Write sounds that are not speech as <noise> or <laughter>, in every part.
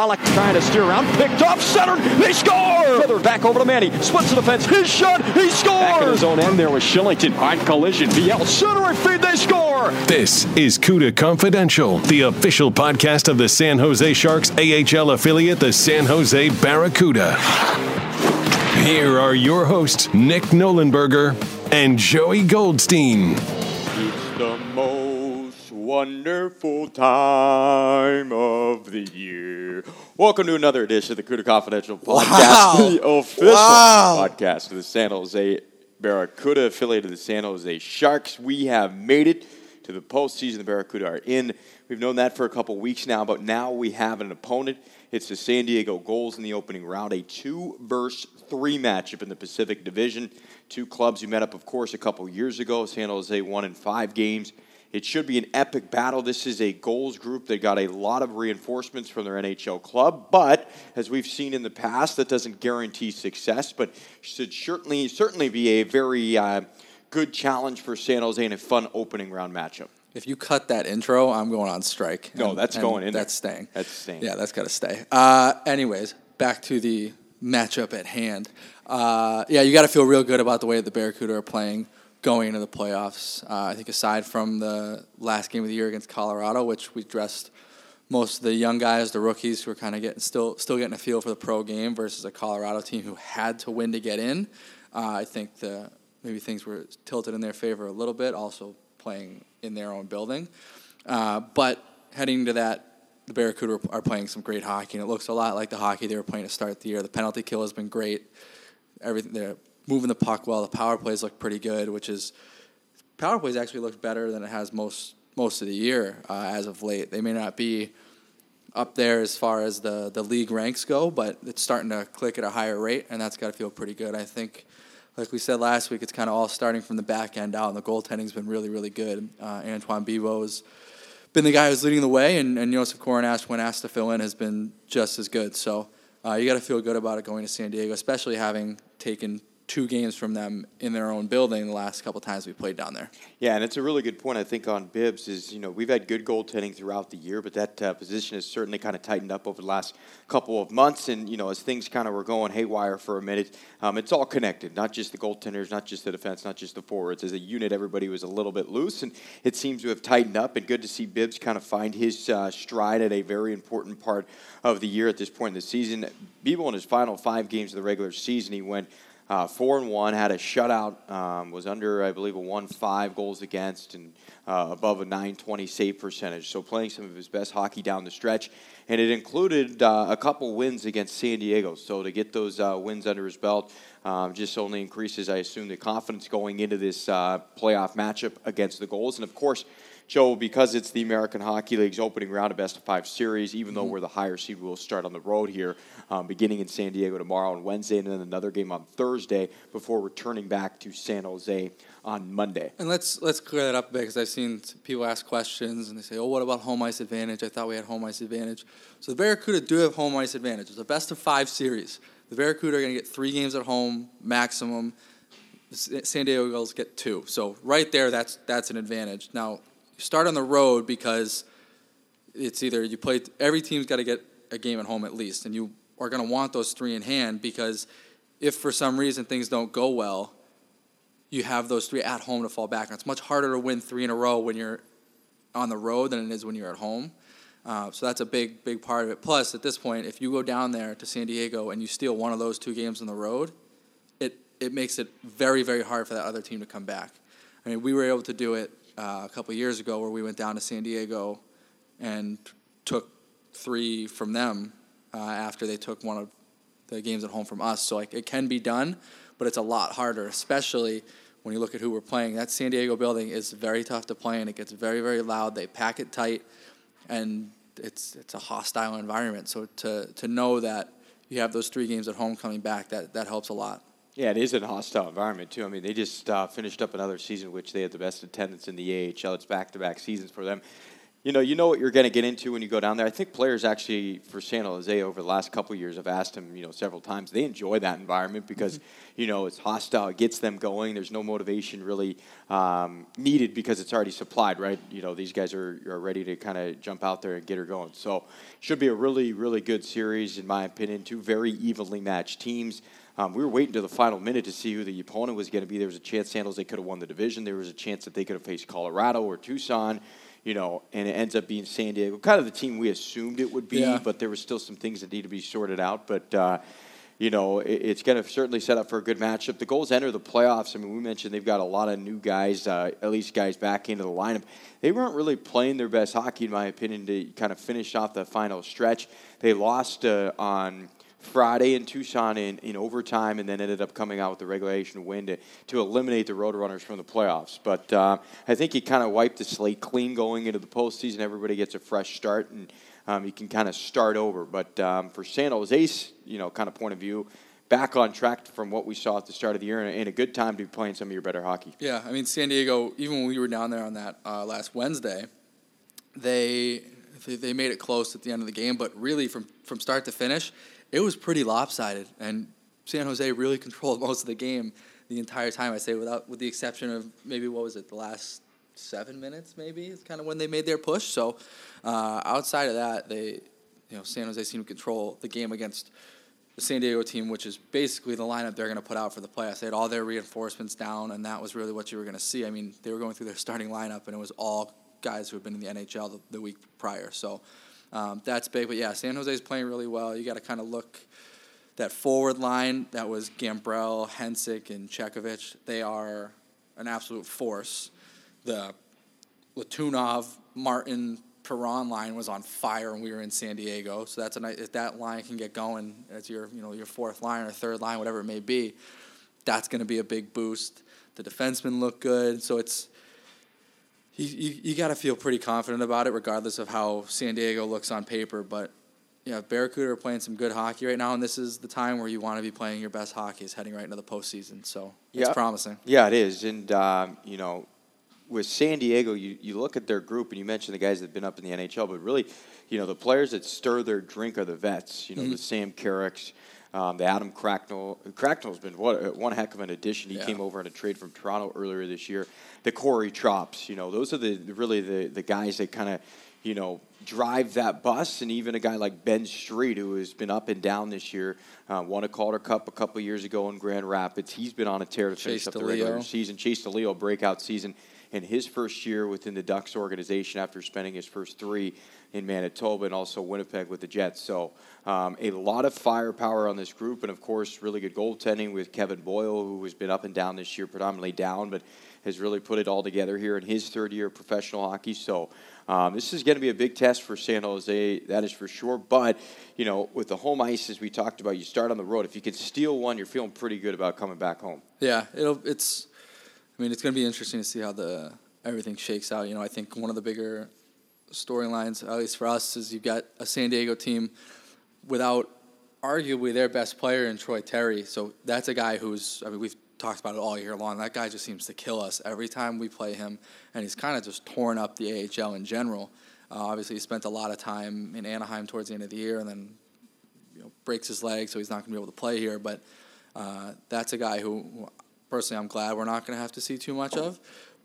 Pollock trying to steer around, picked off, centered, they score! Feather back over to Manny, splits the defense, his shot, he scores! Back at his own end there was Shillington on collision. Viel center feed, they score! This is CUDA Confidential, the official podcast of the San Jose Sharks AHL affiliate, the San Jose Barracuda. Here are your hosts, Nick Nollenberger and Joey Goldstein. It's the most wonderful time of the year. Welcome to another edition of the CUDA Confidential podcast, Wow. the official Wow. podcast of the San Jose Barracuda, affiliate of the San Jose Sharks. We have made it to the postseason. The Barracuda are in. We've known that for a couple weeks now, but now we have an opponent. It's the San Diego Gulls in the opening round, a two versus three matchup in the Pacific Division. Two clubs who met up, of course, a couple years ago. San Jose won in five games. It should be an epic battle. This is a Gulls group that got a lot of reinforcements from their NHL club, but as we've seen in the past, that doesn't guarantee success. But should certainly certainly be a very uh, good challenge for San Jose and a fun opening round matchup. If you cut that intro, I'm going on strike. No, that's going in there. That's staying. That's staying. Yeah, that's got to stay. Uh, anyways, back to the matchup at hand. Uh, yeah, you got to feel real good about the way the Barracuda are playing going into the playoffs. Uh, I think aside from the last game of the year against Colorado, which we dressed most of the young guys, the rookies, who are kind of getting still still getting a feel for the pro game versus a Colorado team who had to win to get in. Uh, I think the maybe things were tilted in their favor a little bit. Also playing in their own building, uh, but heading into that. The Barracuda are playing some great hockey, and it looks a lot like the hockey they were playing to start the year. The penalty kill has been great. Everything moving the puck well. The power plays look pretty good, which is power plays actually looks better than it has most most of the year uh, as of late. They may not be up there as far as the the league ranks go, but it's starting to click at a higher rate, and that's got to feel pretty good. I think, like we said last week, it's kind of all starting from the back end out, and the goaltending's been really really good. Uh, Antoine Bibeau's been the guy who's leading the way, and, and Josef Korenar, when asked to fill in, has been just as good. So uh, you got to feel good about it going to San Diego, especially having taken two games from them in their own building the last couple times we played down there. Yeah, and it's a really good point, I think, on Bibbs is, you know, we've had good goaltending throughout the year, but that uh, position has certainly kind of tightened up over the last couple of months. And, you know, as things kind of were going haywire for a minute, um, it's all connected, not just the goaltenders, not just the defense, not just the forwards. As a unit, everybody was a little bit loose, and it seems to have tightened up. And good to see Bibbs kind of find his uh, stride at a very important part of the year at this point in the season. Bibeau in his final five games of the regular season, he went uh, four and one, had a shutout, um, was under, I believe, a one five goals against and uh, above a 920 save percentage. So playing some of his best hockey down the stretch, and it included uh, a couple wins against San Diego. So to get those uh, wins under his belt um, just only increases, I assume, the confidence going into this uh, playoff matchup against the Gulls. And of course. Joe, because it's the American Hockey League's opening round of best of five series, even though we're the higher seed, we'll start on the road here, um, beginning in San Diego tomorrow and Wednesday, and then another game on Thursday before returning back to San Jose on Monday. And let's let's clear that up a bit because I've seen people ask questions and they say, "Oh, what about home ice advantage?" I thought we had home ice advantage. So the Barracuda do have home ice advantage. It's a best of five series. The Barracuda are going to get three games at home maximum. The San Diego Eagles get two. So right there, that's that's an advantage. Now start on the road because it's either you play every team's got to get a game at home at least, and you are going to want those three in hand because if for some reason things don't go well, you have those three at home to fall back on. It's much harder to win three in a row when you're on the road than it is when you're at home. Uh, so that's a big, big part of it. Plus, at this point, if you go down there to San Diego and you steal one of those two games on the road, it it makes it very, very hard for that other team to come back. I mean, we were able to do it uh, a couple years ago where we went down to San Diego and took three from them uh, after they took one of the games at home from us. So like it can be done, but it's a lot harder, especially when you look at who we're playing. That San Diego building is very tough to play in. It gets very very loud. They pack it tight, and it's it's a hostile environment. So to to know that you have those three games at home coming back, that that helps a lot. Yeah, it is a hostile environment too. I mean, they just uh, finished up another season which they had the best attendance in the AHL. It's back-to-back seasons for them. you know, you know what you're going to get into when you go down there. I think players actually for San Jose over the last couple years have asked him, you know, several times. They enjoy that environment because, mm-hmm. you know, it's hostile, it gets them going. There's no motivation really um, needed because it's already supplied, right? You know, these guys are, are ready to kind of jump out there and get her going. So, should be a really, really good series in my opinion. Two very evenly matched teams. Um, we were waiting to the final minute to see who the opponent was going to be. There was a chance San Jose could have won the division. There was a chance that they could have faced Colorado or Tucson you know, and it ends up being San Diego, kind of the team we assumed it would be, yeah. but there was still some things that need to be sorted out. But uh, you know, it, it's going to certainly set up for a good matchup. The Gulls enter the playoffs. I mean, we mentioned they've got a lot of new guys, uh, at least guys back into the lineup. They weren't really playing their best hockey, in my opinion, to kind of finish off the final stretch. They lost uh, on Friday in Tucson in, in overtime, and then ended up coming out with the regulation win to, to eliminate the Roadrunners from the playoffs. But uh, I think he kind of wiped the slate clean going into the postseason. Everybody gets a fresh start, and um, you can kind of start over. But um, for San Jose's, you know, kind of point of view, back on track from what we saw at the start of the year, and a good time to be playing some of your better hockey. Yeah, I mean, San Diego, even when we were down there on that uh, last Wednesday, they they made it close at the end of the game, but really from from start to finish, it was pretty lopsided, and San Jose really <laughs> controlled most of the game the entire time. I say, without with the exception of maybe what was it, the last seven minutes, maybe is kind of when they made their push. So uh, outside of that, they, you know, San Jose seemed to control the game against the San Diego team, which is basically the lineup they're going to put out for the playoffs. They had all their reinforcements down, and that was really what you were going to see. I mean, they were going through their starting lineup, and it was all guys who had been in the NHL the, the week prior. So um, that's big. But yeah, San Jose is playing really well. You got to kind of look that forward line that was Gambrell, Hensick, and Chekhovich. They are an absolute force. The Letunov, Martin, Perron line was on fire when we were in San Diego. So that's a nice, if that line can get going as your you know your fourth line or third line, whatever it may be, that's going to be a big boost. The defensemen look good, so it's you, you, you got to feel pretty confident about it, regardless of how San Diego looks on paper. But yeah, Barracuda are playing some good hockey right now, and this is the time where you want to be playing your best hockey, is heading right into the postseason. So it's yeah. promising. Yeah, it is, and um, you know, with San Diego, you, you look at their group, and you mentioned the guys that have been up in the NHL, but really, you know, the players that stir their drink are the vets. You know, mm-hmm. the Sam Carricks, um, the Adam Cracknell. Cracknell's been what, one heck of an addition. He yeah. came over in a trade from Toronto earlier this year. The Corey Tropps, you know, those are the really the, the guys that kind of, you know, drive that bus. And even a guy like Ben Street, who has been up and down this year, uh, won a Calder Cup a couple years ago in Grand Rapids. He's been on a tear to finish up the regular season. Chase DeLeo breakout season in his first year within the Ducks organization after spending his first three in Manitoba and also Winnipeg with the Jets. So um, a lot of firepower on this group, and of course, really good goaltending with Kevin Boyle, who has been up and down this year, predominantly down, but has really put it all together here in his third year of professional hockey. So um, this is going to be a big test for San Jose, that is for sure. But you know, with the home ice, as we talked about, you start on the road. If you can steal one, you're feeling pretty good about coming back home. Yeah, it'll. It's. I mean, it's going to be interesting to see how the everything shakes out. You know, I think one of the bigger storylines, at least for us, is you've got a San Diego team without arguably their best player in Troy Terry. So that's a guy who's, I mean, we've talked about it all year long. That guy just seems to kill us every time we play him, and he's kind of just torn up the AHL in general. Uh, obviously, he spent a lot of time in Anaheim towards the end of the year, and then you know, breaks his leg, so he's not going to be able to play here. But uh, that's a guy who, personally, I'm glad we're not going to have to see too much of.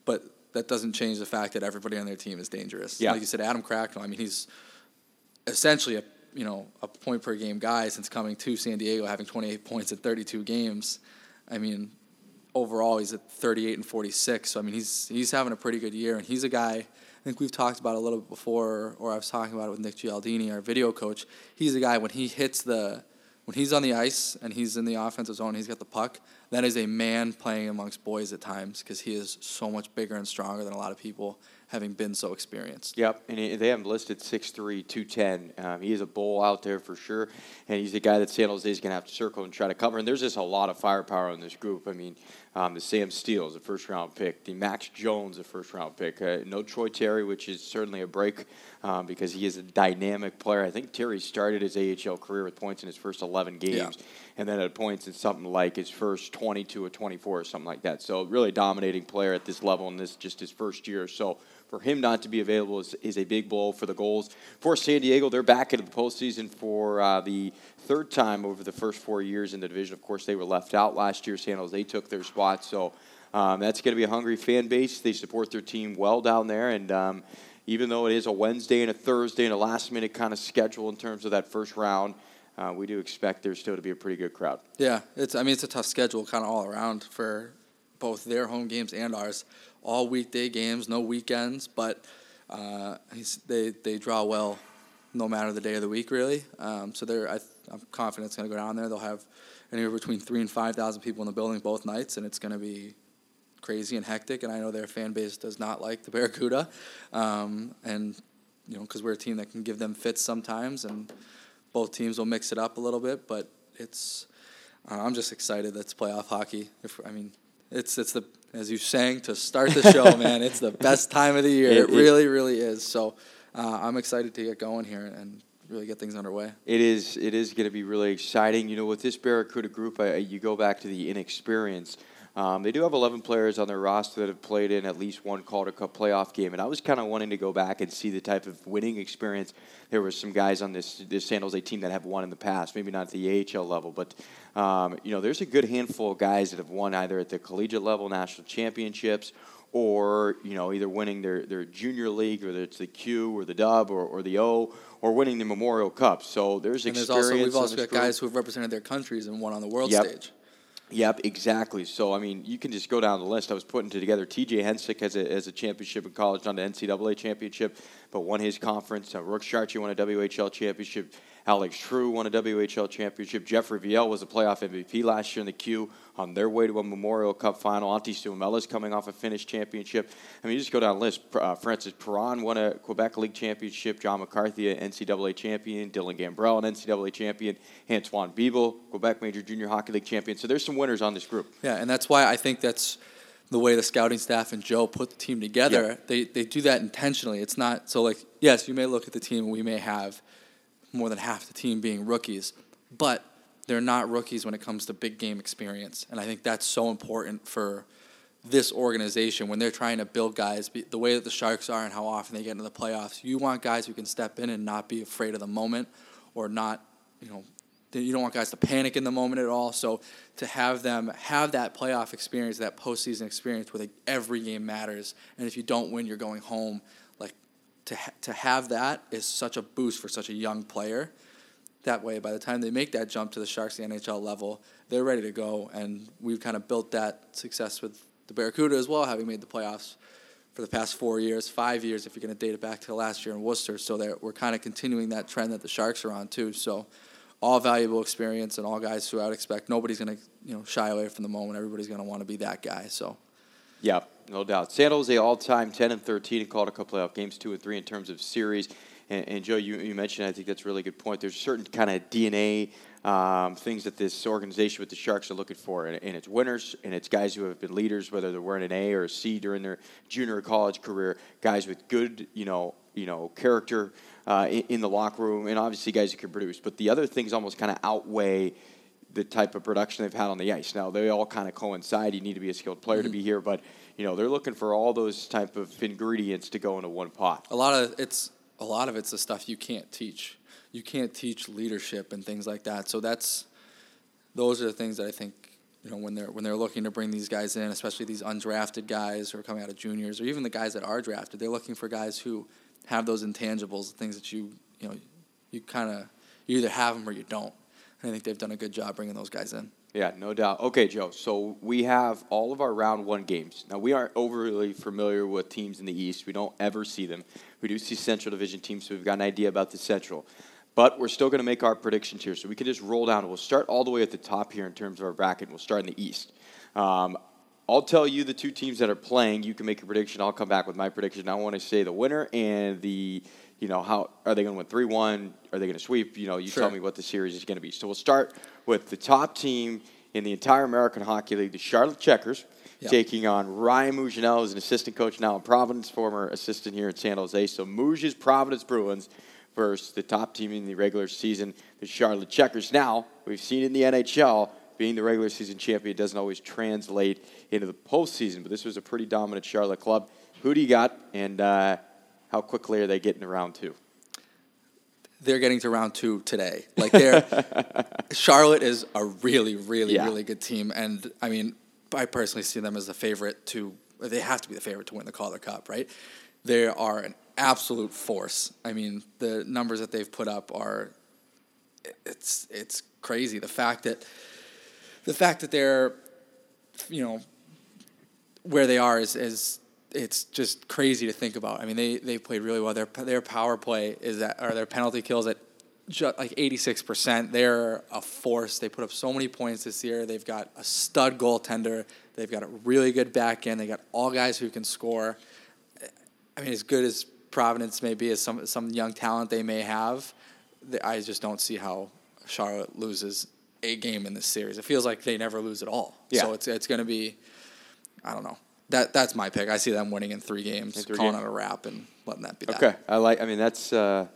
But that doesn't change the fact that everybody on their team is dangerous. Yeah. Like you said, Adam Cracknell, I mean, he's essentially a you know a point per game guy since coming to San Diego, having 28 points in 32 games. I mean, overall he's at 38 and 46. So I mean, he's he's having a pretty good year, and he's a guy. I think we've talked about a little bit before, or I was talking about it with Nick Gialdini, our video coach. He's a guy when he hits the when he's on the ice and he's in the offensive zone, he's got the puck. That is a man playing amongst boys at times because he is so much bigger and stronger than a lot of people, having been so experienced. Yep, and he, they have him listed 6'3", 210. Um, he is a bull out there for sure, and he's the guy that San Jose is going to have to circle and try to cover. And there's just a lot of firepower in this group. I mean, um, the Sam Steel a first round pick. The Max Jones, a first round pick. Uh, no Troy Terry, which is certainly a break um, because he is a dynamic player. I think Terry started his AHL career with points in his first 11 games, yeah. and then at points in something like his first 22 or 24 or something like that. So really dominating player at this level in this just his first year. So for him not to be available is, is a big blow for the Gulls. For San Diego, they're back into the postseason for uh, the third time over the first four years in the division. Of course, they were left out last year. San Jose took their spot, so um, that's going to be a hungry fan base. They support their team well down there, and um, even though it is a Wednesday and a Thursday and a last minute kind of schedule in terms of that first round, uh, we do expect there still to be a pretty good crowd. Yeah, it's I mean it's a tough schedule kind of all around for both their home games and ours. All weekday games, no weekends, but uh, they they draw well, no matter the day of the week, really. Um, so they're I, am confident it's going to go down there. They'll have anywhere between three and five thousand people in the building both nights, and it's going to be crazy and hectic. And I know their fan base does not like the Barracuda, um, and you know because we're a team that can give them fits sometimes, and both teams will mix it up a little bit. But it's uh, I'm just excited that's playoff hockey. If I mean it's it's the as you sang to start the show, <laughs> man. It's the best time of the year. It, it really, really is. So uh, I'm excited to get going here and really get things underway. It is. It is going to be really exciting. You know, with this Barracuda group, I, you go back to the inexperience. Um, they do have 11 players on their roster that have played in at least one Calder Cup playoff game, and I was kind of wanting to go back and see the type of winning experience. There were some guys on this this San Jose team that have won in the past, maybe not at the AHL level, but um, you know, there's a good handful of guys that have won either at the collegiate level, national championships, or you know, either winning their, their junior league, whether it's the Q or the Dub or, or the O, or winning the Memorial Cup. So there's and experience. There's also, we've also got group. guys who have represented their countries and won on the world yep. stage. Yep, exactly. So, I mean, you can just go down the list. I was putting together TJ Hensick has a, has a championship in college, on the NCAA championship, but won his conference. Uh, Rourke Chartier won a WHL championship. Alex True won a WHL championship. Jeffrey Viel was a playoff MVP last year in the Q on their way to a Memorial Cup final. Antti Suomela is coming off a Finnish championship. I mean, you just go down the list. Uh, Francis Perron won a Quebec League championship. John McCarthy, an NCAA champion. Dylan Gambrell, an NCAA champion. Antoine Bibeau, Quebec Major Junior Hockey League champion. So there's some winners on this group. Yeah, and that's why I think that's the way the scouting staff and Joe put the team together. They, they do that intentionally. It's not so like, yes, you may look at the team and we may have – more than half the team being rookies, but they're not rookies when it comes to big game experience. And I think that's so important for this organization when they're trying to build guys the way that the Sharks are and how often they get into the playoffs. You want guys who can step in and not be afraid of the moment or not, you know, you don't want guys to panic in the moment at all. So to have them have that playoff experience, that postseason experience where they, every game matters, and if you don't win, you're going home to, ha- to have that is such a boost for such a young player. That way, by the time they make that jump to the Sharks, the NHL level, they're ready to go. And we've kind of built that success with the Barracuda as well, having made the playoffs for the past four years, five years, if you're going to date it back to last year in Worcester. So we're kind of continuing that trend that the Sharks are on too. So all valuable experience and all guys who I would expect nobody's going to you know shy away from the moment. Everybody's going to want to be that guy. So. Yep no doubt. San Jose all time 10 and 13 and called a couple playoff games, two and three in terms of series. And, and Joe, you, you mentioned, I think that's a really good point. There's certain kind of DNA um, things that this organization with the Sharks are looking for, and, and, it's winners, and it's guys who have been leaders, whether they're wearing an A or a C during their junior college career. Guys with good, you know, you know, character uh, in, in the locker room, and obviously guys who can produce. But the other things almost kind of outweigh the type of production they've had on the ice. Now they all kind of coincide. You need to be a skilled player mm-hmm. to be here, but you know they're looking for all those type of ingredients to go into one pot. A lot of it's a lot of it's the stuff you can't teach. You can't teach leadership and things like that. So that's those are the things that I think you know when they're when they're looking to bring these guys in, especially these undrafted guys who are coming out of juniors, or even the guys that are drafted. They're looking for guys who have those intangibles, things that you you know you kind of you either have them or you don't. I think they've done a good job bringing those guys in. Yeah, no doubt. Okay, Joe. So we have all of our round one games. Now we aren't overly familiar with teams in the East. We don't ever see them. We do see Central Division teams, so we've got an idea about the Central. But we're still going to make our predictions here, so we can just roll down. We'll start all the way at the top here in terms of our bracket. We'll start in the East. Um, I'll tell you the two teams that are playing. You can make a prediction. I'll come back with my prediction. I want to say the winner and the you know, how are they going to win 3 1? Are they going to sweep? You know, you sure. tell me what the series is going to be. So we'll start with the top team in the entire American Hockey League, the Charlotte Checkers, yep. taking on Ryan Mougenel, who's an assistant coach now in Providence, former assistant here in San Jose. So Mouge's Providence Bruins versus the top team in the regular season, the Charlotte Checkers. Now, we've seen in the NHL, being the regular season champion doesn't always translate into the postseason, but this was a pretty dominant Charlotte club. Who do you got, and uh, how quickly are they getting to round two? They're getting to round two today. Like they're <laughs> Charlotte is a really, really, Yeah. really good team, and I mean, I personally see them as the favorite to. They have to be the favorite to win the Calder Cup, right? They are an absolute force. I mean, the numbers that they've put up are it's it's crazy. The fact that the fact that they're you know where they are is is it's just crazy to think about. I mean, they they played really well. Their their power play is that or their penalty kills at ju- like eighty six percent. They're a force. They put up so many points this year. They've got a stud goaltender. They've got a really good back end. They got all guys who can score. I mean, as good as Providence may be, as some some young talent they may have, I just don't see how Charlotte loses a game in this series. It feels like they never lose at all. Yeah. So it's it's going to be, I don't know. That that's my pick. I see them winning in three games, In three calling games. it a wrap, and letting that be that. Okay, I like. I mean, that's uh,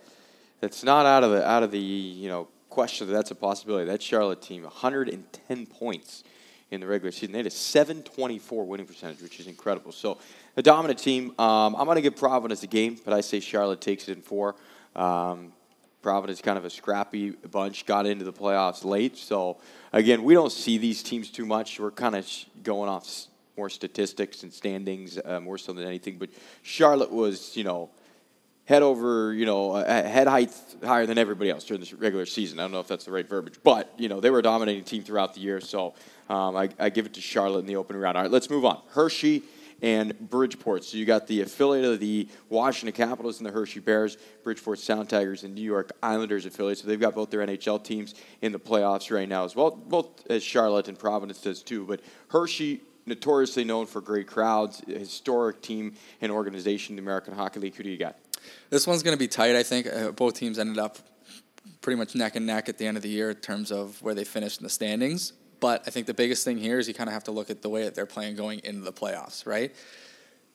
that's not out of the out of the you know question that that's a possibility. That Charlotte team, 110 points in the regular season. They had a 724 winning percentage, which is incredible. So a dominant team. Um, I'm going to give Providence a game, but I say Charlotte takes it in four. Um, Providence kind of a scrappy bunch, got into the playoffs late. So again, we don't see these teams too much. We're kind of sh- going off more statistics and standings uh, more so than anything. But Charlotte was, you know, head over, you know, uh, head height higher than everybody else during this regular season. I don't know if that's the right verbiage, but you know they were a dominating team throughout the year. So um, I, I give it to Charlotte in the opening round. All right, let's move on. Hershey and Bridgeport. So you got the affiliate of the Washington Capitals and the Hershey Bears, Bridgeport Sound Tigers and New York Islanders affiliate. So they've got both their NHL teams in the playoffs right now as well, both as Charlotte and Providence does too. But Hershey notoriously known for great crowds, historic team and organization the American Hockey League. Who do you got? This one's going to be tight. I think uh, both teams ended up pretty much neck and neck at the end of the year in terms of where they finished in the standings. But I think the biggest thing here is you kind of have to look at the way that they're playing going into the playoffs, right?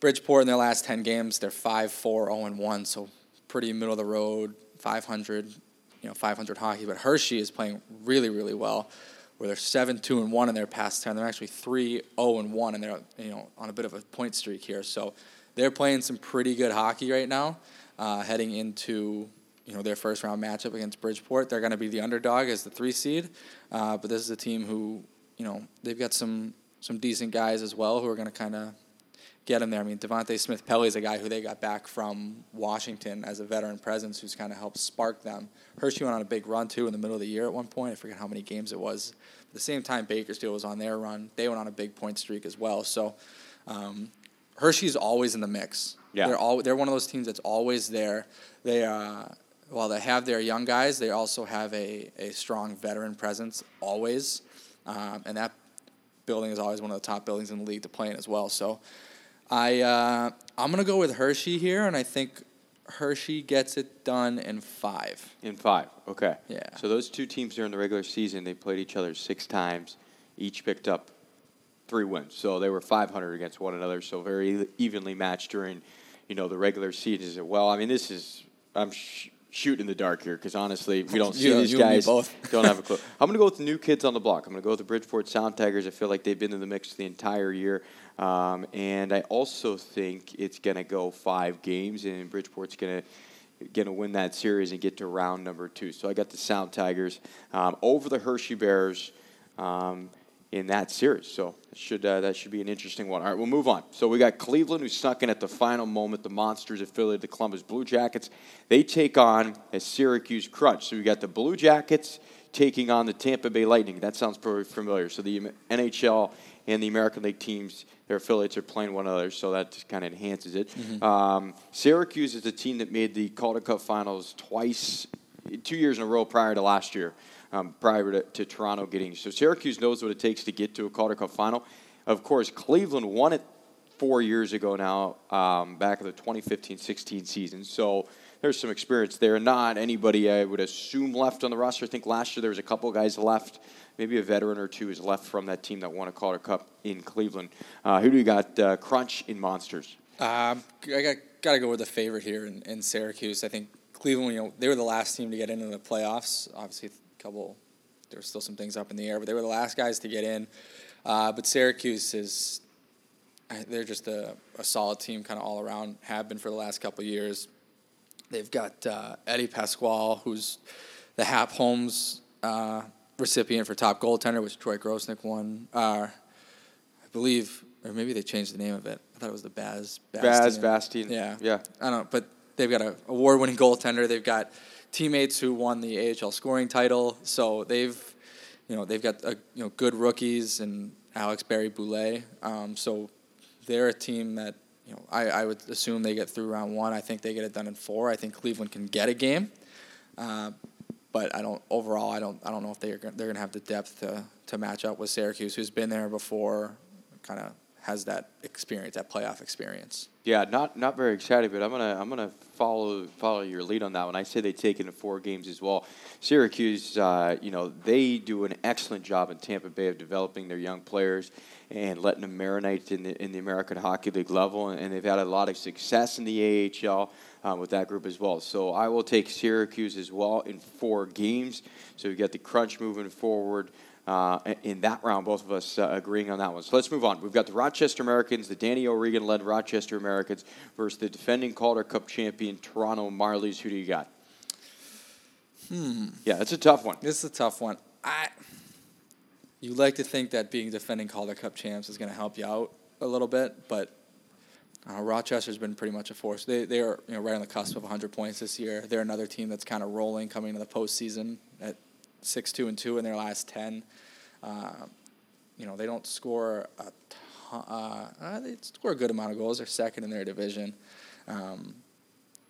Bridgeport in their last 10 games, they're 5 4 0 1, so pretty middle of the road, 500, you know, 500 hockey. But Hershey is playing really, really well, where they're 7 2 and 1 in their past 10. They're actually 3 0 and 1, and they're, you know, on a bit of a point streak here. So they're playing some pretty good hockey right now, uh, heading into you know their first round matchup against Bridgeport. They're going to be the underdog as the three seed, uh, but this is a team who you know they've got some some decent guys as well who are going to kind of get them there. I mean, Devante Smith Pelly is a guy who they got back from Washington as a veteran presence who's kind of helped spark them. Hershey went on a big run too in the middle of the year at one point. I forget how many games it was. At the same time, Bakersfield was on their run. They went on a big point streak as well. So um, Hershey's always in the mix. Yeah. They're all they're one of those teams that's always there. They uh, while they have their young guys, they also have a, a strong veteran presence always, um, and that building is always one of the top buildings in the league to play in as well. So, I uh, I'm gonna go with Hershey here, and I think Hershey gets it done in five. In five. Okay. Yeah. So those two teams during the regular season, they played each other six times. Each picked up three wins. So they were 500 against one another. So very evenly matched during, you know, the regular season as well. I mean, this is I'm sh- shooting in the dark here because honestly, we don't <laughs> see You- these you guys. both. don't have a clue. <laughs> I'm going to go with the new kids on the block. I'm going to go with the Bridgeport Sound Tigers. I feel like they've been in the mix the entire year. Um, and I also think it's going to go five games, and Bridgeport's going to going to win that series and get to round number two. So I got the Sound Tigers um, over the Hershey Bears um, in that series. So it should uh, that should be an interesting one. All right, we'll move on. So we got Cleveland who snuck in at the final moment. The Monsters affiliated the Columbus Blue Jackets. They take on a Syracuse Crunch. So we got the Blue Jackets taking on the Tampa Bay Lightning. That sounds pretty familiar. So the NHL and the American League teams, their affiliates are playing one another, so that just kind of enhances it. Um, Syracuse is a team that made the Calder Cup Finals twice, two years in a row prior to last year, um, prior to, to Toronto getting. So Syracuse knows what it takes to get to a Calder Cup Final. Of course, Cleveland won it four years ago now, um, back in the 2015-16 season. So there's some experience there. Not anybody I would assume left on the roster. I think last year there was a couple guys left. Maybe a veteran or two is left from that team that won a Calder Cup in Cleveland. Uh, who do you got? Uh, Crunch in Monsters. Um, I got got to go with the favorite here in, in Syracuse. I think Cleveland, you know, they were the last team to get into the playoffs. Obviously, couple there were still some things up in the air, but they were the last guys to get in. Uh, but Syracuse is they're just a, a solid team, kind of all around. Have been for the last couple years. They've got uh, Eddie Pasquale, who's the Hap Holmes uh, recipient for top goaltender, which Troy Grosenick won. Uh, I believe, or maybe they changed the name of it. I thought it was the Baz. Baz Bastien. Yeah, yeah. I don't know, but they've got an award-winning goaltender. They've got teammates who won the AHL scoring title, so they've, you know, they've got a, you know good rookies and Alex Barré-Boulet. Um, so they're a team that you know I, I would assume they get through round one. I think they get it done in four. I think Cleveland can get a game, uh, but I don't overall. I don't I don't know if they're they're gonna have the depth to to match up with Syracuse, who's been there before, kind of has that experience, that playoff experience. Yeah, not not very excited, but I'm gonna I'm gonna follow follow your lead on that one. I say they take it in four games as well. Syracuse, uh, you know, they do an excellent job in Tampa Bay of developing their young players and letting them marinate in the in the American Hockey League level, and, they've had a lot of success in the AHL. Um, with that group as well. So I will take Syracuse as well in four games. So we've got the crunch moving forward uh, in that round, both of us uh, agreeing on that one. So let's move on. We've got the Rochester Americans, the Danny O'Regan led Rochester Americans versus the defending Calder Cup champion Toronto Marlies. Who do you got? Hmm. Yeah, it's a tough one. This is a tough one. I. You like to think that being defending Calder Cup champs is going to help you out a little bit, but uh, Rochester's been pretty much a force. They they are you know right on the cusp of 100 points this year. They're another team that's kind of rolling coming into the postseason at six two and two in their last ten. Uh, you know they don't score a ton, uh, uh, they score a good amount of goals. They're second in their division. Um,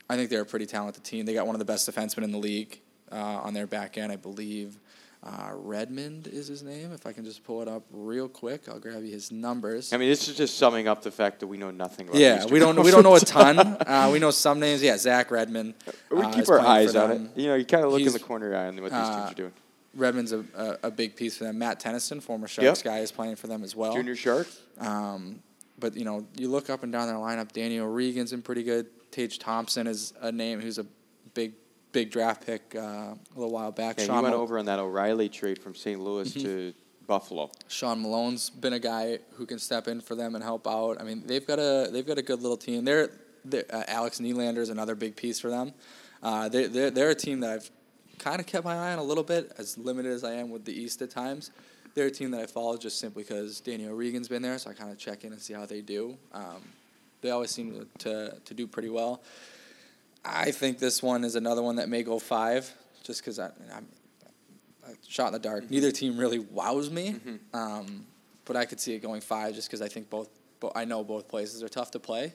I think they're a pretty talented team. They got one of the best defensemen in the league uh, on their back end, I believe. Uh, Redmond is his name. If I can just pull it up real quick, I'll grab you his numbers. I mean, this is just summing up the fact that we know nothing about. Yeah, we don't we don't know a ton. <laughs> Uh, we know some names. Yeah, Zach Redmond. We uh, keep our eyes on it. You know, you kind of look in the corner eye on what these uh, teams are doing. Redmond's a, a, a big piece for them. Matt Tennyson, former Sharks Yep. guy, is playing for them as well. Junior Shark. Um, but you know, you look up and down their lineup. Danny O'Regan's in pretty good. Tage Thompson is a name who's a big big draft pick uh, a little while back. Yeah, Sean you went Mal- over on that O'Reilly trade from St. Louis Mm-hmm. to Buffalo. Sean Malone's been a guy who can step in for them and help out. I mean, they've got a they've got a good little team. They're, they're uh, Alex Nylander is another big piece for them. Uh, they're, they're they're a team that I've kind of kept my eye on a little bit, as limited as I am with the East at times. They're a team that I follow just simply because Danny O'Regan's been there, so I kind of check in and see how they do. Um, they always seem to to do pretty well. I think this one is another one that may go five, just because I'm, I'm shot in the dark. Neither team really wows me, um, but I could see it going five just because I think both. Bo- I know both places are tough to play,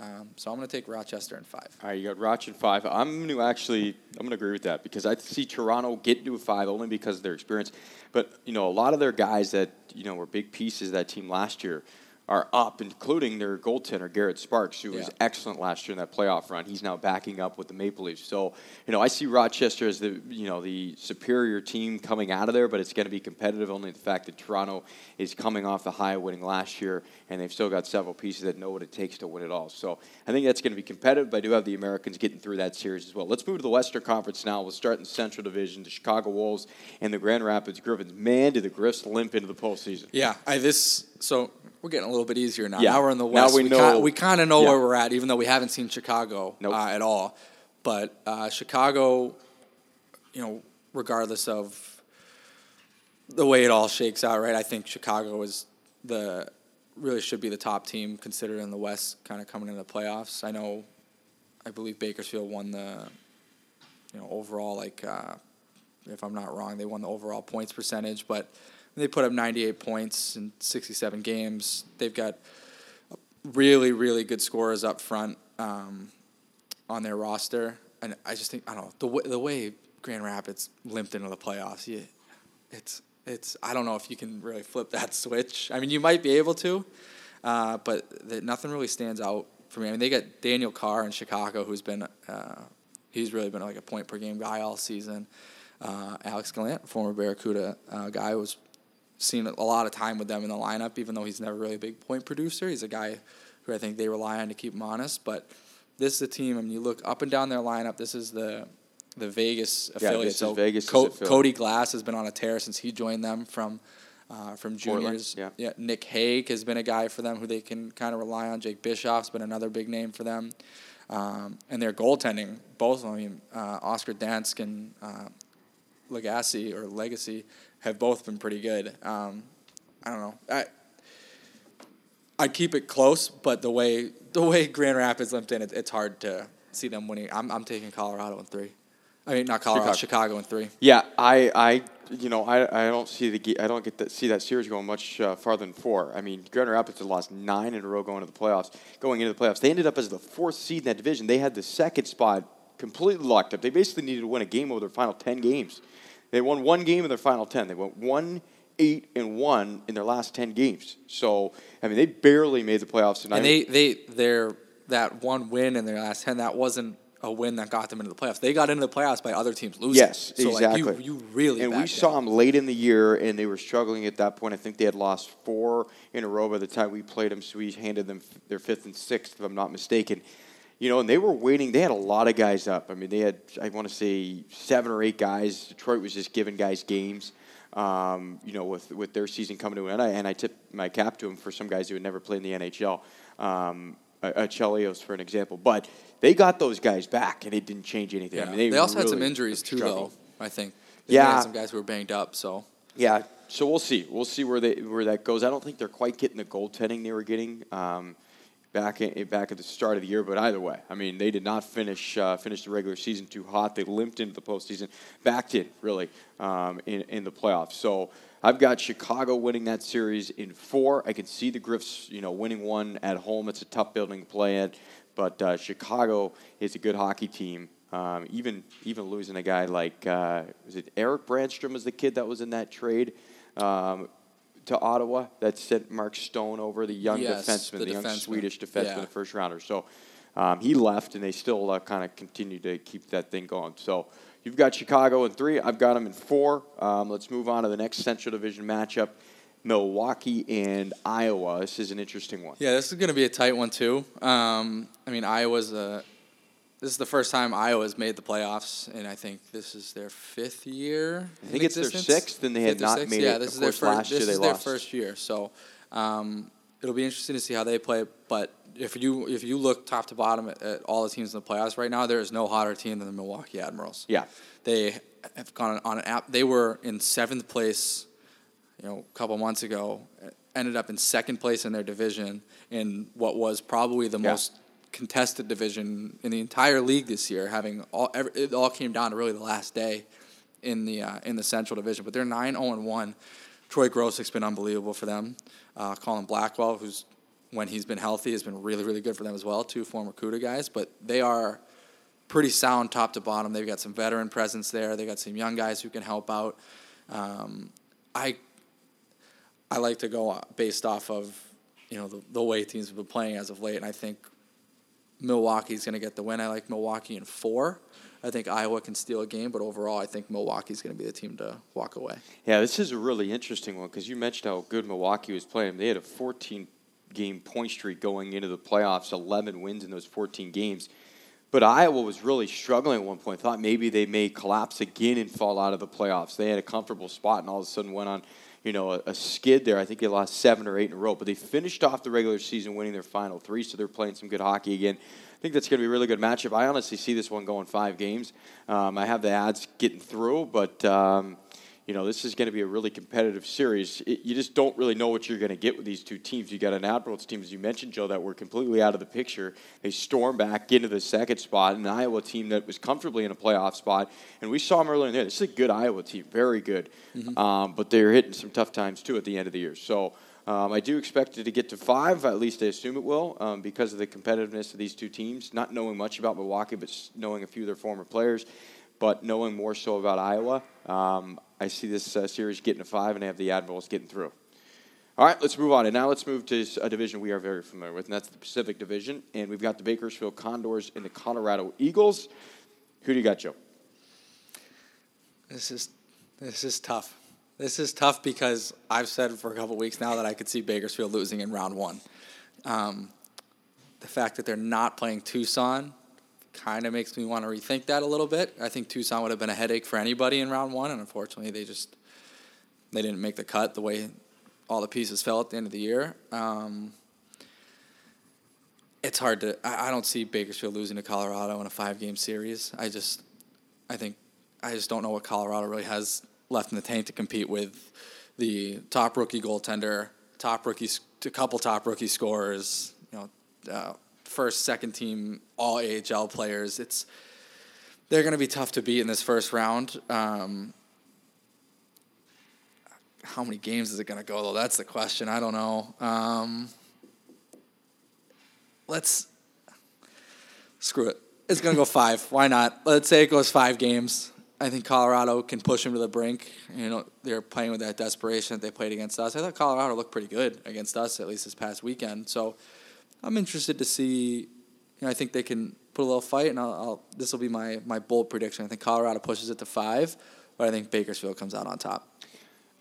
um, so I'm going to take Rochester in five. All right, you got Roch in five. I'm going to actually, I'm going to agree with that because I see Toronto get to a five only because of their experience. But you know, a lot of their guys that you know were big pieces of that team last year are up, including their goaltender Garrett Sparks, who was excellent last year in that playoff run. He's now backing up with the Maple Leafs. So you know, I see Rochester as the you know the superior team coming out of there, but it's going to be competitive. Only the fact that Toronto is coming off the high of winning last year, and they've still got several pieces that know what it takes to win it all. So I think that's going to be competitive. But I do have the Americans getting through that series as well. Let's move to the Western Conference now. We'll start in the Central Division. The Chicago Wolves and the Grand Rapids Griffins. Man, do the Griffs limp into the postseason. Yeah, I this so we're getting a little bit easier now. Yeah. Now we're in the Now West. we we know- ki- we kind of know Yeah. where we're at, even though we haven't seen Chicago Nope. uh, at all. But uh, Chicago, you know, regardless of the way it all shakes out, right? I think Chicago is the really should be the top team considered in the West, kind of coming into the playoffs. I know, I believe Bakersfield won the, you know, overall like, uh, if I'm not wrong, they won the overall points percentage, but they put up 98 points in 67 games. They've got really, really good scorers up front um, on their roster, and I just think I don't know the way, the way Grand Rapids limped into the playoffs. You, it's it's I don't know if you can really flip that <laughs> switch. I mean, you might be able to, uh, but the, nothing really stands out for me. I mean, they got Daniel Carr in Chicago, who's been uh, he's really been like a point per game guy all season. Uh, Alex Gallant, former Barracuda uh, guy, was seen a lot of time with them in the lineup, even though he's never really a big point producer. He's a guy who I think they rely on to keep him honest. But this is a team, I mean, you look up and down their lineup. This is the the Vegas Yeah, affiliate. is so Vegas' Co-. Cody Glass has been on a tear since he joined them from uh, from Portland, juniors. yeah. Nick Hague has been a guy for them who they can kind of rely on. Jake Bischoff's been another big name for them. Um, and their goaltending, both of them, I mean, uh, Oscar Dansk and uh, Lagacé or Lagacé have both been pretty good. Um, I don't know. I I keep it close, but the way the way Grand Rapids limped in, it, it's hard to see them winning. I'm I'm taking Colorado in three. I mean, not Colorado, Chicago. Chicago, in three. Yeah, I, I, you know, I, I don't see the, I don't get to see that series going much uh, farther than four. I mean, Grand Rapids had lost nine in a row going to the playoffs. Going into the playoffs, they ended up as the fourth seed in that division. They had the second spot completely locked up. They basically needed to win a game over their final ten games. They won one game in their final ten. They went one, eight, and one in their last ten games. So, I mean, they barely made the playoffs. Tonight. And they they their that one win in their last ten that wasn't a win that got them into the playoffs. They got into the playoffs by other teams losing. Yes, so exactly. Like you, you really and we backed saw them late in the year, and they were struggling at that point. I think they had lost four in a row by the time we played them, so we handed them their fifth and sixth, if I'm not mistaken. You know, and they were waiting. They had a lot of guys up. I mean, they had, I want to say, seven or eight guys. Detroit was just giving guys games. Um, you know, with with their season coming to an end, I, and I tipped my cap to them for some guys who had never played in the NHL. Um, uh, uh, Chelios, for an example, but they got those guys back, and it didn't change anything. Yeah. I mean, they, they, also had some injuries too, though. I think. They Yeah. had some guys who were banged up. So Yeah, so we'll see. We'll see where they where that goes. I don't think they're quite getting the goaltending they were getting um, back in, back at the start of the year. But either way, I mean, they did not finish uh, finish the regular season too hot. They limped into the postseason, backed in really um, in in the playoffs. So. I've got Chicago winning that series in four. I can see the Griffs, you know, winning one at home. It's a tough building to play at, but uh, Chicago is a good hockey team. Um, even even losing a guy like uh, was it Erik Brännström was the kid that was in that trade um, to Ottawa that sent Mark Stone over the young Yes, defenseman, the the, young defenseman. Swedish defenseman, Yeah. the first rounder. So um, he left, and they still uh, kind of continue to keep that thing going. So you've got Chicago in three. I've got them in four. Um, let's move on to the next Central Division matchup. Milwaukee and Iowa. This is an interesting one. yeah, this is going to be a tight one too. Um, I mean, Iowa's a. This is the first time Iowa's made the playoffs, and I think this is their fifth year. I think it's their sixth, and they had not sixth? made yeah, it. this Of is their first. year this is their lost. first year, so um, it'll be interesting to see how they play. But if you if you look top to bottom at, at all the teams in the playoffs right now, there is no hotter team than the Milwaukee Admirals. Yeah. they have gone on an app. They were in seventh place, you know, a couple months ago. Ended up in second place in their division in what was probably the Yeah. most contested division in the entire league this year. Having all every, it all came down to really the last day in the uh, in the Central Division. But they're nine zero and one. Troy Grosenick's been unbelievable for them. Uh, Colin Blackwell, who's when he's been healthy, has been really really good for them as well. Two former CUDA guys, but they are pretty sound top to bottom. They've got some veteran presence there. They've got some young guys who can help out. Um, I I like to go based off of you know the, the way teams have been playing as of late, and I think Milwaukee's going to get the win. I like Milwaukee in four. I think Iowa can steal a game, but overall, I think Milwaukee's going to be the team to walk away. Yeah, this is a really interesting one because you mentioned how good Milwaukee was playing. They had a 14 game point streak going into the playoffs, 11 wins in those 14 games. But Iowa was really struggling at one point. Thought maybe they may collapse again and fall out of the playoffs. They had a comfortable spot and all of a sudden went on, you know, a, a skid there. I think they lost seven or eight in a row. But they finished off the regular season winning their final three, so they're playing some good hockey again. I think that's going to be a really good matchup. I honestly see this one going five games. Um, I have the ads getting through, but um, you know this is going to be a really competitive series. It, you just don't really know what you're going to get with these two teams. You got an Admirals team, as you mentioned, Joe, that were completely out of the picture. They storm back into the second spot, an Iowa team that was comfortably in a playoff spot, and we saw them earlier in there. This is a good Iowa team, very good, um, but they're hitting some tough times too at the end of the year. So. Um, I do expect it to get to five. At least I assume it will, um, because of the competitiveness of these two teams. Not knowing much about Milwaukee, but knowing a few of their former players, but knowing more so about Iowa, um, I see this uh, series getting to five, and I have the Admirals getting through. All right, let's move on. And now let's move to a division we are very familiar with, and that's the Pacific Division. And we've got the Bakersfield Condors and the Colorado Eagles. Who do you got, Joe? This is this is tough. This is tough because I've said for a couple weeks now that I could see Bakersfield losing in round one. Um, the fact that they're not playing Tucson kind of makes me want to rethink that a little bit. I think Tucson would have been a headache for anybody in round one, and unfortunately, they just they didn't make the cut the way all the pieces fell at the end of the year. Um, it's hard to. I, I don't see Bakersfield losing to Colorado in a five-game series. I just, I think, I just don't know what Colorado really has left in the tank to compete with the top rookie goaltender, top rookie, a couple top rookie scorers. You know, uh, first, second team All AHL players. It's they're going to be tough to beat in this first round. Um, how many games is it going to go though? That's the question. I don't know. Um, let's screw it. It's going to go five. Why not? Let's say it goes five games. I think Colorado can push them to the brink. You know, they're playing with that desperation that they played against us. I thought Colorado looked pretty good against us, at least this past weekend. So I'm interested to see. You know, I think they can put a little fight, and I'll, I'll this will be my my bold prediction. I think Colorado pushes it to five, but I think Bakersfield comes out on top.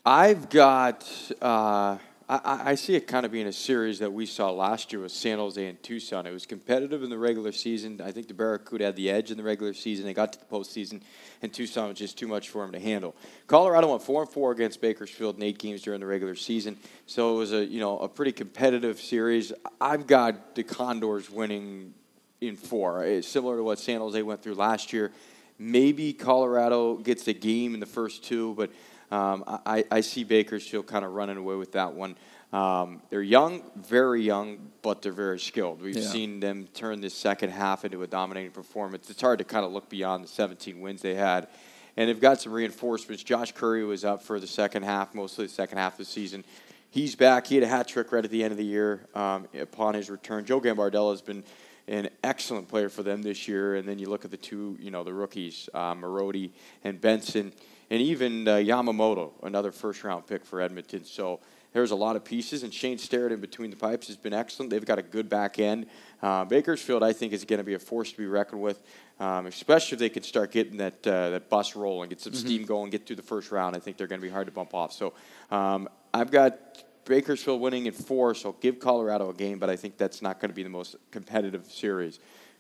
I've got. Uh, I, I see it kind of being a series that we saw last year with San Jose and Tucson. It was competitive in the regular season. I think the Barracuda had the edge in the regular season. They got to the postseason, and Tucson was just too much for them to handle. Colorado went four and four against Bakersfield in eight games during the regular season, so it was a you know a pretty competitive series. I've got the Condors winning in four, it's similar to what San Jose went through last year. Maybe Colorado gets a game in the first two, but um, I, I see Bakersfield kind of running away with that one. Um, they're young, very young, but they're very skilled. We've yeah. seen them turn this second half into a dominating performance. It's hard to kind of look beyond the 17 wins they had. And they've got some reinforcements. Josh Currie was up for the second half, mostly the second half of the season. He's back. He had a hat trick right at the end of the year um, upon his return. Joe Gambardella has been an excellent player for them this year. And then you look at the two, you know, the rookies, uh, Marody and Benson and even uh, Yamamoto, another first round pick for Edmonton. So there's a lot of pieces, and Shane Starrett in between the pipes has been excellent. They've got a good back end. Uh, Bakersfield, I think, is going to be a force to be reckoned with, um, especially if they can start getting that uh, that bus rolling, get some mm-hmm. steam going, get through the first round. I think they're going to be hard to bump off. So um, I've got Bakersfield winning in four, so give Colorado a game, but I think that's not going to be the most competitive series.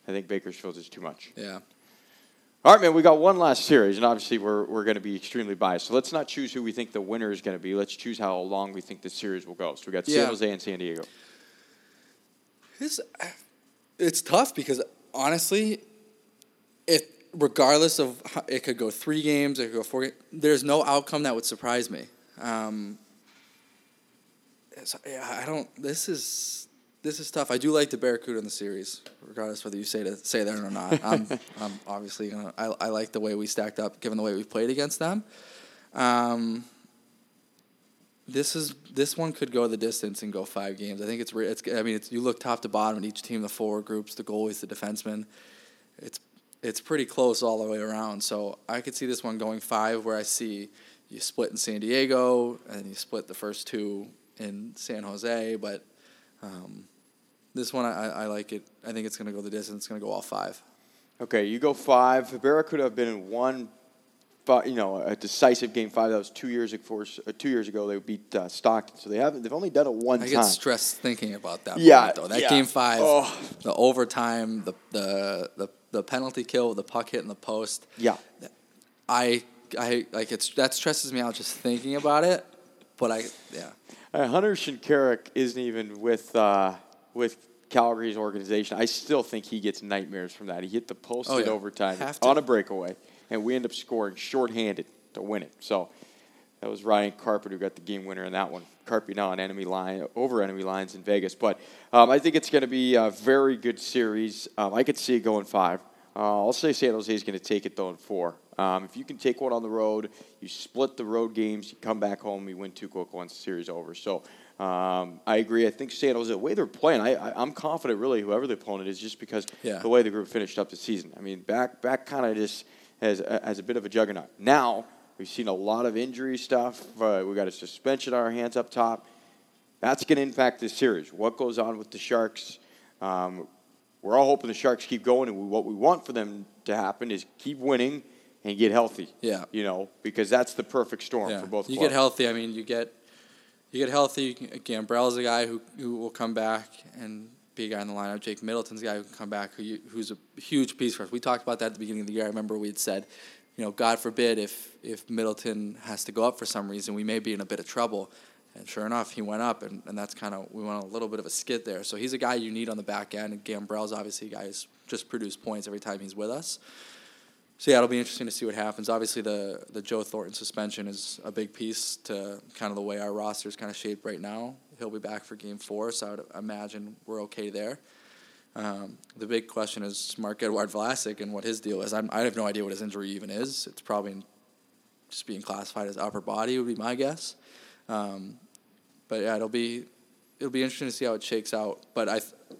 I think Bakersfield is too much. Yeah. All right, man, we got one last series, and obviously we're, we're going to be extremely biased. So let's not choose who we think the winner is going to be. Let's choose how long we think the series will go. So we got San Jose and San Diego. It's, it's tough because honestly, if regardless of how, it could go three games, it could go four. There's no outcome that would surprise me. Um, I don't. This is this is tough. I do like the Barracuda in the series, regardless whether you say to say that or not. <laughs> I'm, I'm obviously gonna, I, I like the way we stacked up, given the way we played against them. Um, this is this one could go the distance and go five games. I think it's it's. I mean, it's you look top to bottom at each team, the forward groups, the goalies, the defensemen. It's it's pretty close all the way around. So I could see this one going five, where I see you split in San Diego and you split the first two in San Jose, but. Um, this one, I, I like it. I think it's going to go the distance. It's going to go all five. Okay, you go five. The could have been in one, you know, a decisive game five. That was two years ago. Uh, two years ago, they would beat uh, Stockton. So they haven't. They've only done it one I time. I get stressed thinking about that. Yeah, moment, though. that yeah. game five, oh. the overtime, the the the the penalty kill, the puck hitting the post. Yeah, I I like it's that stresses me out just thinking about it. But I yeah. Uh, Hunter Shinkaruk isn't even with. Uh, with Calgary's organization, I still think he gets nightmares from that. He hit the post oh, in yeah. overtime on a breakaway, and we end up scoring shorthanded to win it. So that was Ryan Carpenter who got the game winner in that one. Carpet now on enemy line over enemy lines in Vegas, but um, I think it's going to be a very good series. Um, I could see it going five. Uh, I'll say San Jose is going to take it though in four. Um, if you can take one on the road, you split the road games, you come back home, you win two quick once the series over. So um, I agree. I think Jose, the way they're playing, I, I, am confident, really, whoever the opponent is, just because yeah. the way the group finished up the season. I mean, back back kind of just as, as a bit of a juggernaut. Now, we've seen a lot of injury stuff. Uh, we got a suspension on our hands up top. That's going to impact this series. What goes on with the Sharks? Um, we're all hoping the Sharks keep going, and we, what we want for them to happen is keep winning and get healthy. Yeah. You know, because that's the perfect storm yeah. for both You clubs. get healthy. I mean, you get you get healthy. Gambrell's a guy who, who will come back, and be a guy in the lineup. Jake Middleton's a guy who can come back, who, who's a huge piece for us. We talked about that at the beginning of the year. I remember we had said, you know, God forbid if if Middleton has to go up for some reason, we may be in a bit of trouble. And sure enough, he went up, and, and that's kind of we went a little bit of a skid there. So he's a guy you need on the back end. And Gambrell's obviously a guy who's just produced points every time he's with us. So yeah, it'll be interesting to see what happens. Obviously, the the Joe Thornton suspension is a big piece to kind of the way our roster is kind of shaped right now. He'll be back for Game Four, so I would imagine we're okay there. Um, the big question is Marc-Edouard Vlasic and what his deal is. I'm, i have no idea what his injury even is. It's probably just being classified as upper body would be my guess. Um, but yeah, it'll be it'll be interesting to see how it shakes out. But I,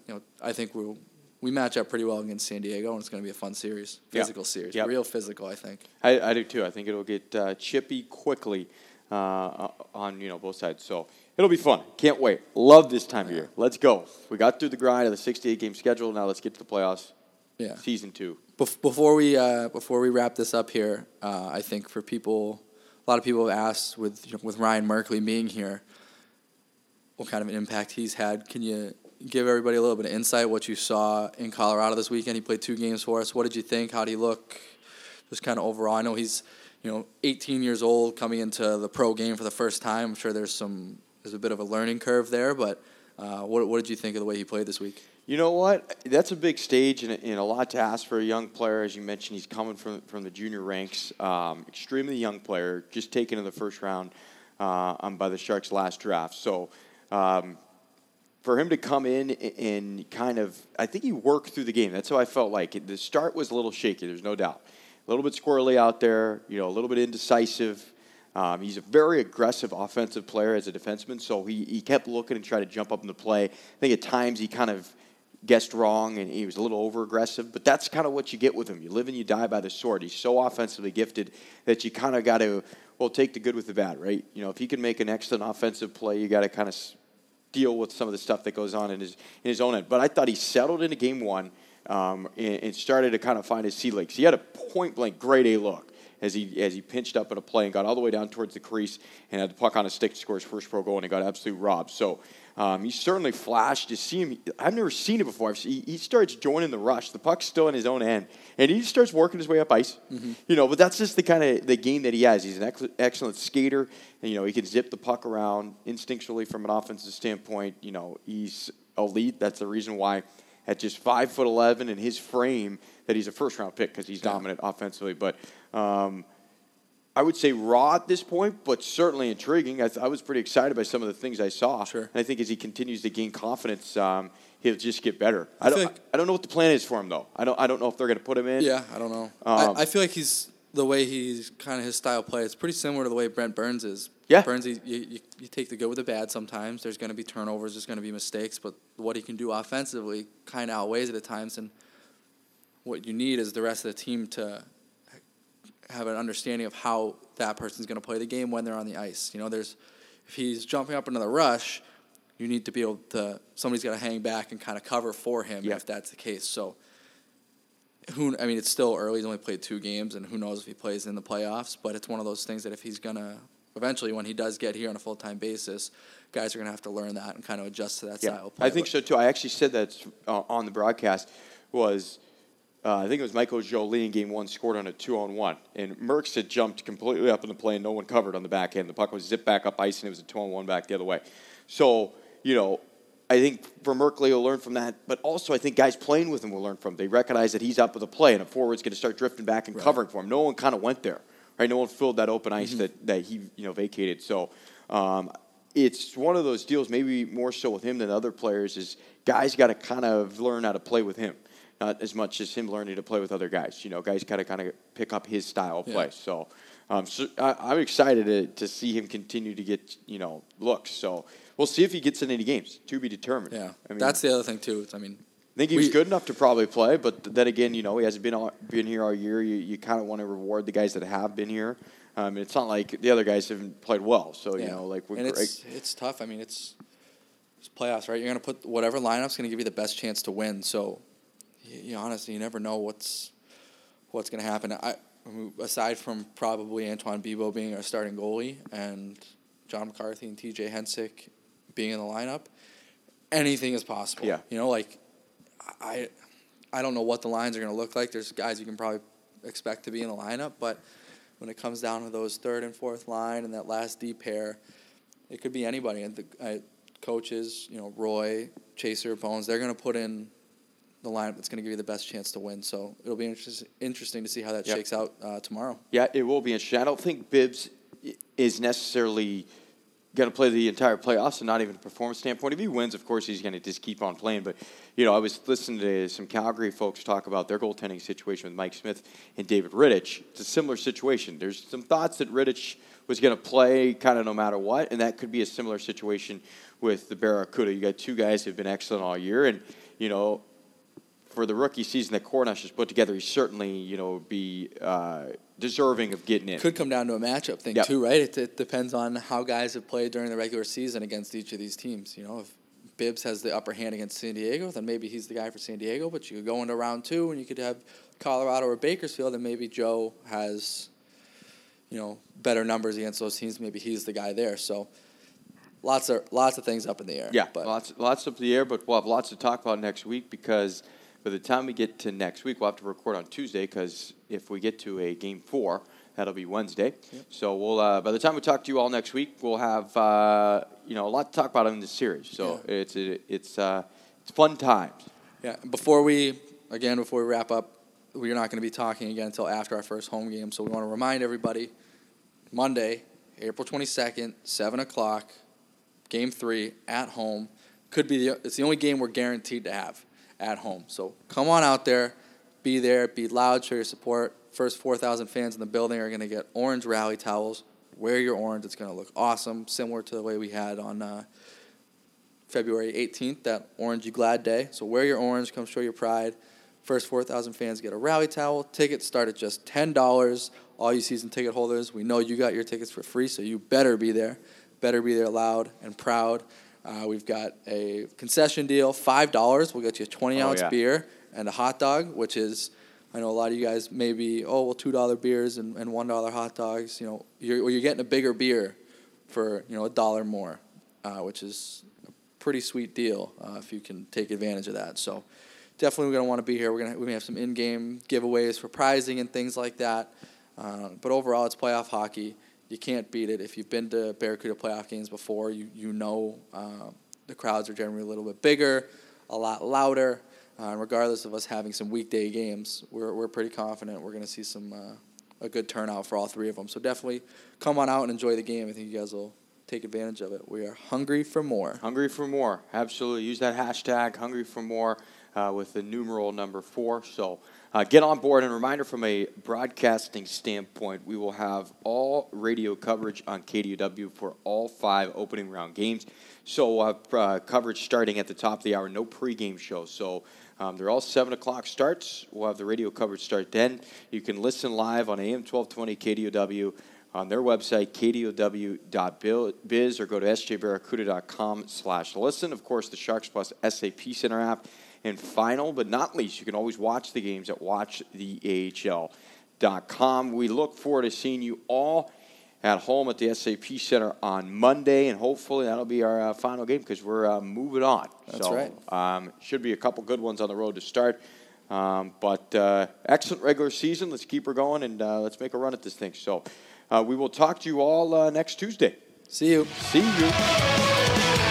you know, I think we'll we match up pretty well against San Diego, and it's going to be a fun series, physical yeah. series, yep. real physical. I think. I, I do too. I think it'll get uh, chippy quickly uh, on you know both sides. So it'll be fun. Can't wait. Love this time of year. Let's go. We got through the grind of the 68 game schedule. Now let's get to the playoffs. Yeah. Season two. before we uh, before we wrap this up here, uh, I think for people a lot of people have asked with you know, with Ryan Merkley being here, what kind of an impact he's had. Can you give everybody a little bit of insight what you saw in Colorado this weekend? He played two games for us. What did you think? How did he look? Just kind of overall. I know he's you know 18 years old coming into the pro game for the first time. I'm sure there's some there's a bit of a learning curve there, but uh, what what did you think of the way he played this week? You know what? That's a big stage and, and, a lot to ask for a young player. As you mentioned, he's coming from, from the junior ranks. Um, extremely young player, just taken in the first round uh, um, by the Sharks last draft. So um, for him to come in and kind of, I think he worked through the game. That's how I felt like. The start was a little shaky, there's no doubt. A little bit squirrely out there, you know, a little bit indecisive. Um, he's a very aggressive offensive player as a defenseman, so he, he kept looking and trying to jump up in the play. I think at times he kind of guessed wrong and he was a little over aggressive, but that's kind of what you get with him. You live and you die by the sword. He's so offensively gifted that you kind of got to, well, take the good with the bad, right? You know, if he can make an excellent offensive play, you got to kind of deal with some of the stuff that goes on in his, in his own end. But I thought he settled into game one um, and, and, started to kind of find his sea legs. He had a point blank great A look as he as he pinched up in a play and got all the way down towards the crease and had the puck on a stick to score his first pro goal and he got absolutely robbed. So um, he certainly flashed. You see him. I've never seen it before. He, he, starts joining the rush. The puck's still in his own end, and he just starts working his way up ice. Mm-hmm. You know, but that's just the kind of the game that he has. He's an ex- excellent skater. And, you know, he can zip the puck around instinctually from an offensive standpoint. You know, he's elite. That's the reason why at just five foot eleven in his frame that he's a first round pick because he's yeah. dominant offensively. But um, I would say raw at this point, but certainly intriguing. I, th- I, was pretty excited by some of the things I saw. Sure. And I think as he continues to gain confidence, um, he'll just get better. I, I don't. Like, I don't know what the plan is for him though. I don't. I don't know if they're going to put him in. Yeah, I don't know. Um, I, I, feel like he's the way he's kind of his style play. It's pretty similar to the way Brent Burns is. Yeah. Burns, you, you, you take the good with the bad. Sometimes there's going to be turnovers. There's going to be mistakes, but what he can do offensively kind of outweighs it at times. And what you need is the rest of the team to have an understanding of how that person's going to play the game when they're on the ice. You know, there's if he's jumping up into the rush, you need to be able to somebody's got to hang back and kind of cover for him yeah. if that's the case. So who I mean, it's still early. He's only played two games, and who knows if he plays in the playoffs. But it's one of those things that if he's gonna eventually, when he does get here on a full time basis, guys are gonna have to learn that and kind of adjust to that yeah, style. Of play. I think so too. I actually said that uh, on the broadcast was uh, I think it was Michael Joly in game one scored on a two on one. And Merckx had jumped completely up in the play and no one covered on the back end. The puck was zipped back up ice and it was a two on one back the other way. So, you know, I think for Merkley will learn from that, but also I think guys playing with him will learn from. They recognize that he's up with a play and a forward's going to start drifting back and right. covering for him. No one kind of went there, right? No one filled that open ice mm-hmm. that, that he you know vacated. So um, it's one of those deals, maybe more so with him than other players. Is guys got to kind of learn how to play with him not as much as him learning to play with other guys. You know, guys got to kind of pick up his style of play. Yeah. So, um, so I, am excited to, to see him continue to get you know looks. So we'll see if he gets in any games. To be determined. Yeah, I mean, that's the other thing too. I mean, I think he was good enough to probably play, but then again, you know, he hasn't been all, been here all year. You, you kind of want to reward the guys that have been here. Um, it's not like the other guys haven't played well. So yeah. you know, like we're and it's it's tough. I mean, it's it's playoffs, right? You're gonna put whatever lineup's gonna give you the best chance to win. So you, honestly, you never know what's what's going to happen. I, aside from probably Antoine Bibeau being our starting goalie and John McCarthy and T.J. Hensick being in the lineup, anything is possible. Yeah. You know, like I I don't know what the lines are going to look like. There's guys you can probably expect to be in the lineup, but when it comes down to those third and fourth line and that last deep pair, it could be anybody. And the uh, coaches, you know, Roy, Chaser, Bones, they're going to put in the lineup that's going to give you the best chance to win. So it'll be interest, interesting to see how that Yep. shakes out uh, tomorrow. Yeah, it will be interesting. I don't think Bibbs is necessarily going to play the entire playoffs, and not even a performance standpoint. If he wins, of course, he's going to just keep on playing. But you know, I was listening to some Calgary folks talk about their goaltending situation with Mike Smith and David Rittich. It's a similar situation. There's some thoughts that Rittich was going to play kind of no matter what, and that could be a similar situation with the Barracuda. You got two guys who've been excellent all year, and you know, for the rookie season that Cornish has put together, he certainly, you know, be uh, deserving of getting in. Could come down to a matchup thing Yep. too, right? It, it depends on how guys have played during the regular season against each of these teams. You know, if Bibbs has the upper hand against San Diego, then maybe he's the guy for San Diego. But you could go into round two and you could have Colorado or Bakersfield, and maybe Joe has, you know, better numbers against those teams. Maybe he's the guy there. So lots of lots of things up in the air. Yeah, but lots, lots up in the air, but we'll have lots to talk about next week because by the time we get to next week, we'll have to record on Tuesday because if we get to a game four, that'll be Wednesday. So we'll uh, by the time we talk to you all next week, we'll have uh, you know a lot to talk about in this series. So it's it's uh, it's fun times. Yeah. Before we again before we wrap up, we're not going to be talking again until after our first home game. So we want to remind everybody: Monday, April twenty second, seven o'clock, game three at home. Could be the it's the only game we're guaranteed to have at home. So come on out there, be there, be loud, show your support. First four thousand fans in the building are going to get orange rally towels. Wear your orange; it's going to look awesome, similar to the way we had on. Uh, February 18th, that Orange You Glad Day. So wear your orange, come show your pride. First 4,000 fans get a rally towel. Tickets start at just $10. All you season ticket holders, we know you got your tickets for free, so you better be there. Better be there loud and proud. Uh, we've got a concession deal, $5. We'll get you a 20 Oh, ounce yeah. beer and a hot dog, which is, I know a lot of you guys maybe, oh, well, $2 beers and, and $1 hot dogs. You know, you're, well, you're getting a bigger beer for, you know, a dollar more, uh, which is a pretty sweet deal uh, if you can take advantage of that. So definitely we're going to want to be here. We're going to we may have some in-game giveaways for prizing and things like that. Uh, but overall, it's playoff hockey. You can't beat it. If you've been to Barracuda playoff games before, you you know uh, the crowds are generally a little bit bigger, a lot louder. Uh, regardless of us having some weekday games, we're we're pretty confident we're going to see some uh, a good turnout for all three of them. So definitely come on out and enjoy the game. I think you guys will take advantage of it. We are hungry for more. Hungry for more. Absolutely. Use that hashtag, hungry for more, uh, with the numeral number four. So uh, get on board. And reminder from a broadcasting standpoint, we will have all radio coverage on KDOW for all five opening round games. So we'll have uh, coverage starting at the top of the hour, no pregame show. So um, they're all 7 o'clock starts. We'll have the radio coverage start then. You can listen live on AM 1220 KDOW on their website, kdow.biz, or go to sjbarracuda.com slash listen. Of course, the Sharks Plus SAP Center app. And final but not least, you can always watch the games at watchtheahl.com. We look forward to seeing you all at home at the SAP Center on Monday, and hopefully that'll be our uh, final game because we're uh, moving on. That's so, right. Um, should be a couple good ones on the road to start. Um, but uh, excellent regular season. Let's keep her going and uh, let's make a run at this thing. So uh, we will talk to you all uh, next Tuesday. See you. See you.